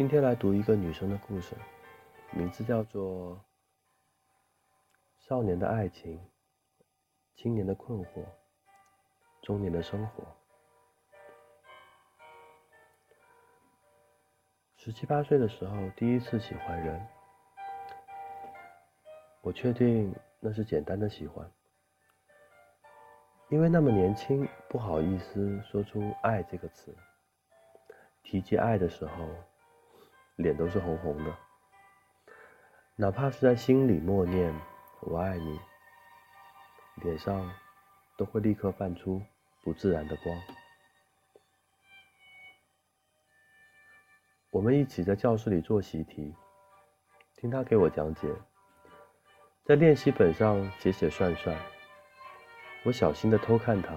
今天来读一个女生的故事，名字叫做《少年的爱情》，青年的困惑，中年的生活。十七八岁的时候，第一次喜欢人，我确定那是简单的喜欢，因为那么年轻，不好意思说出“爱”这个词。提及爱的时候。脸都是红红的，哪怕是在心里默念“我爱你”，脸上都会立刻泛出不自然的光。我们一起在教室里做习题，听他给我讲解，在练习本上写写算算。我小心的偷看他，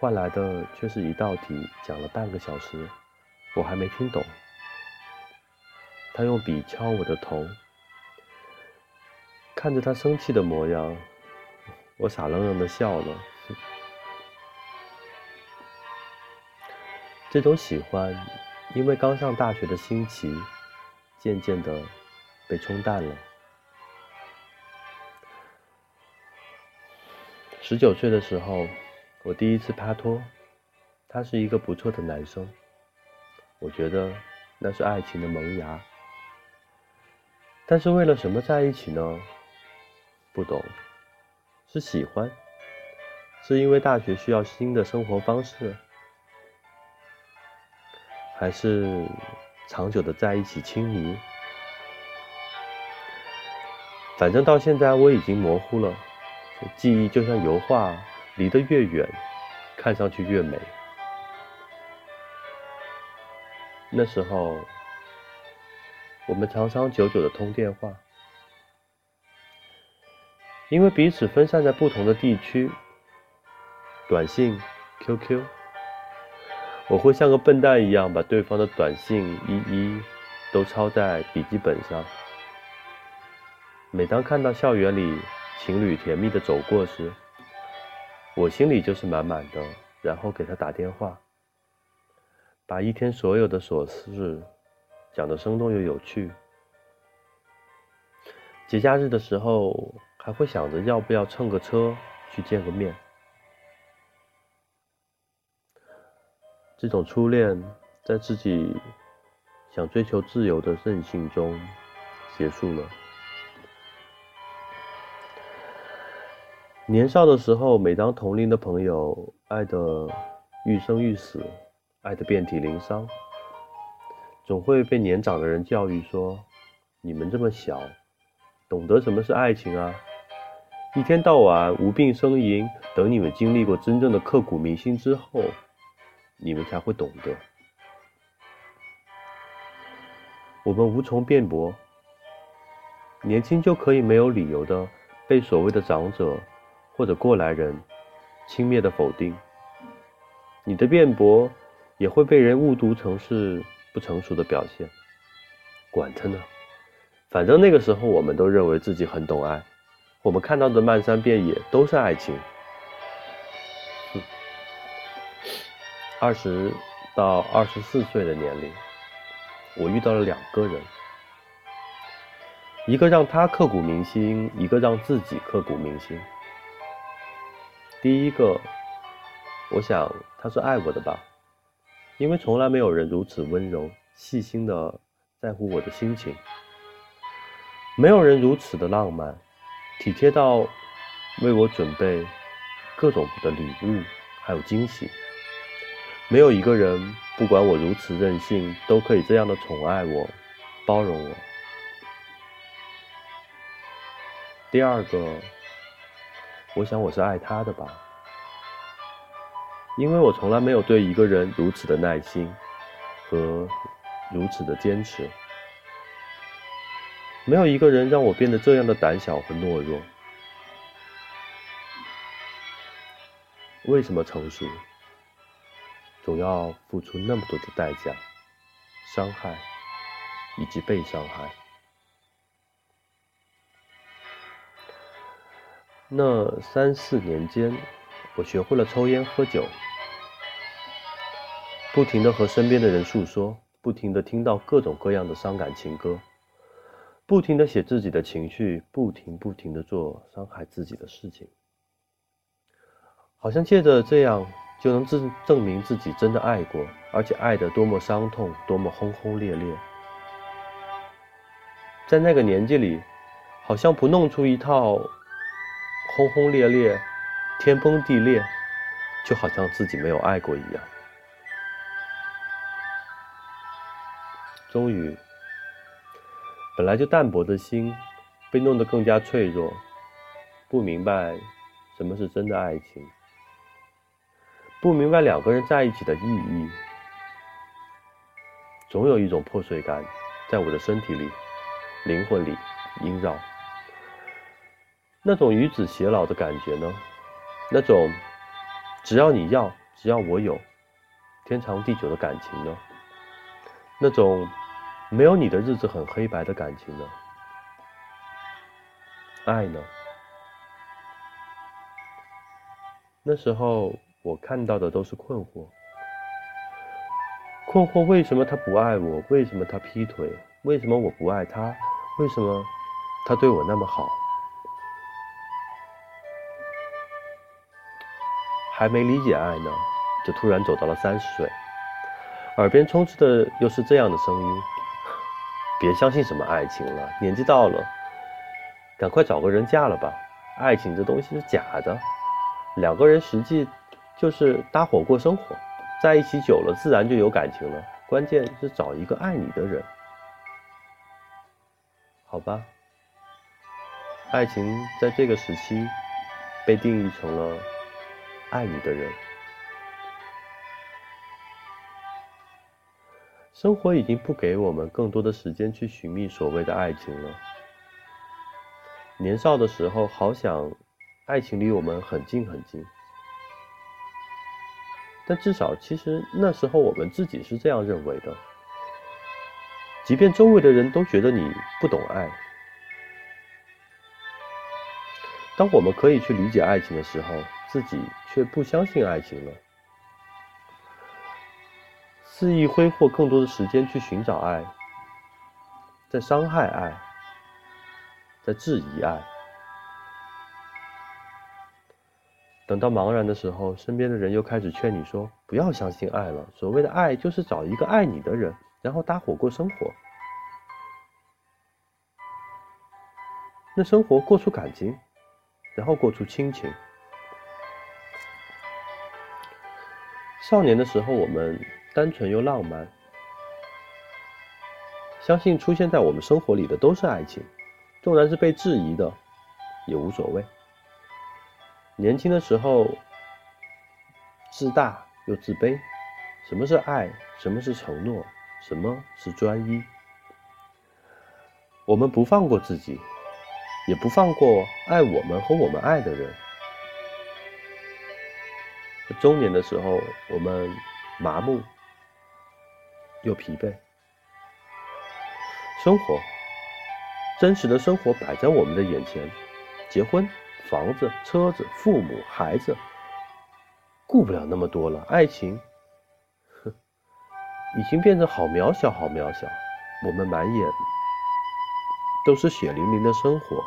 换来的却是一道题讲了半个小时，我还没听懂。他用笔敲我的头，看着他生气的模样，我傻愣愣的笑了。这种喜欢，因为刚上大学的新奇，渐渐的被冲淡了。十九岁的时候，我第一次拍拖，他是一个不错的男生，我觉得那是爱情的萌芽。但是为了什么在一起呢？不懂，是喜欢，是因为大学需要新的生活方式，还是长久的在一起亲密？反正到现在我已经模糊了，记忆就像油画，离得越远，看上去越美。那时候。我们长长久久的通电话，因为彼此分散在不同的地区，短信、QQ，我会像个笨蛋一样把对方的短信一一都抄在笔记本上。每当看到校园里情侣甜蜜的走过时，我心里就是满满的，然后给他打电话，把一天所有的琐事。讲的生动又有趣。节假日的时候，还会想着要不要蹭个车去见个面。这种初恋，在自己想追求自由的任性中结束了。年少的时候，每当同龄的朋友爱得欲生欲死，爱得遍体鳞伤。总会被年长的人教育说：“你们这么小，懂得什么是爱情啊？一天到晚无病呻吟，等你们经历过真正的刻骨铭心之后，你们才会懂得。”我们无从辩驳，年轻就可以没有理由的被所谓的长者或者过来人轻蔑的否定，你的辩驳也会被人误读成是。不成熟的表现，管他呢，反正那个时候我们都认为自己很懂爱，我们看到的漫山遍野都是爱情。二十到二十四岁的年龄，我遇到了两个人，一个让他刻骨铭心，一个让自己刻骨铭心。第一个，我想他是爱我的吧。因为从来没有人如此温柔、细心的在乎我的心情，没有人如此的浪漫、体贴到为我准备各种的礼物还有惊喜，没有一个人不管我如此任性，都可以这样的宠爱我、包容我。第二个，我想我是爱他的吧。因为我从来没有对一个人如此的耐心和如此的坚持，没有一个人让我变得这样的胆小和懦弱。为什么成熟总要付出那么多的代价、伤害以及被伤害？那三四年间。我学会了抽烟喝酒，不停的和身边的人诉说，不停的听到各种各样的伤感情歌，不停的写自己的情绪，不停不停的做伤害自己的事情，好像借着这样就能证证明自己真的爱过，而且爱的多么伤痛，多么轰轰烈烈。在那个年纪里，好像不弄出一套轰轰烈烈、天崩地裂，就好像自己没有爱过一样。终于，本来就淡薄的心，被弄得更加脆弱，不明白什么是真的爱情，不明白两个人在一起的意义，总有一种破碎感在我的身体里、灵魂里萦绕，那种与子偕老的感觉呢？那种只要你要，只要我有，天长地久的感情呢？那种。没有你的日子很黑白的感情呢？爱呢？那时候我看到的都是困惑，困惑为什么他不爱我？为什么他劈腿？为什么我不爱他？为什么他对我那么好？还没理解爱呢，就突然走到了三十岁，耳边充斥的又是这样的声音。别相信什么爱情了，年纪到了，赶快找个人嫁了吧。爱情这东西是假的，两个人实际就是搭伙过生活，在一起久了自然就有感情了。关键是找一个爱你的人，好吧？爱情在这个时期被定义成了爱你的人。生活已经不给我们更多的时间去寻觅所谓的爱情了。年少的时候，好想爱情离我们很近很近，但至少其实那时候我们自己是这样认为的。即便周围的人都觉得你不懂爱，当我们可以去理解爱情的时候，自己却不相信爱情了。肆意挥霍更多的时间去寻找爱，在伤害爱，在质疑爱。等到茫然的时候，身边的人又开始劝你说：“不要相信爱了，所谓的爱就是找一个爱你的人，然后搭伙过生活。那生活过出感情，然后过出亲情。”少年的时候，我们。单纯又浪漫，相信出现在我们生活里的都是爱情，纵然是被质疑的，也无所谓。年轻的时候，自大又自卑，什么是爱？什么是承诺？什么是专一？我们不放过自己，也不放过爱我们和我们爱的人。中年的时候，我们麻木。又疲惫，生活，真实的生活摆在我们的眼前，结婚、房子、车子、父母、孩子，顾不了那么多了。爱情，哼，已经变成好渺小，好渺小。我们满眼都是血淋淋的生活。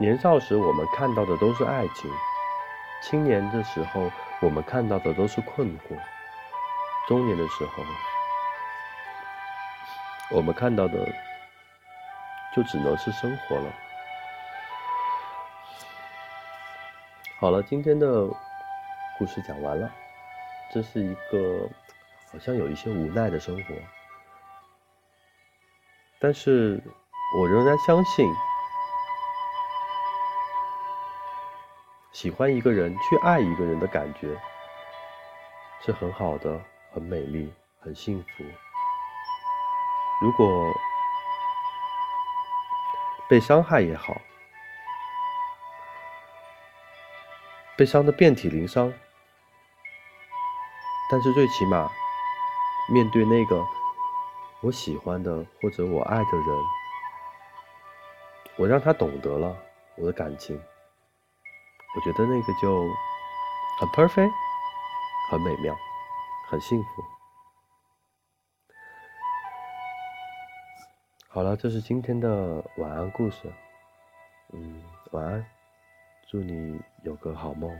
年少时，我们看到的都是爱情。青年的时候，我们看到的都是困惑；中年的时候，我们看到的就只能是生活了。好了，今天的故事讲完了。这是一个好像有一些无奈的生活，但是我仍然相信。喜欢一个人，去爱一个人的感觉是很好的，很美丽，很幸福。如果被伤害也好，被伤的遍体鳞伤，但是最起码面对那个我喜欢的或者我爱的人，我让他懂得了我的感情。我觉得那个就很 perfect，很美妙，很幸福。好了，这是今天的晚安故事。嗯，晚安，祝你有个好梦。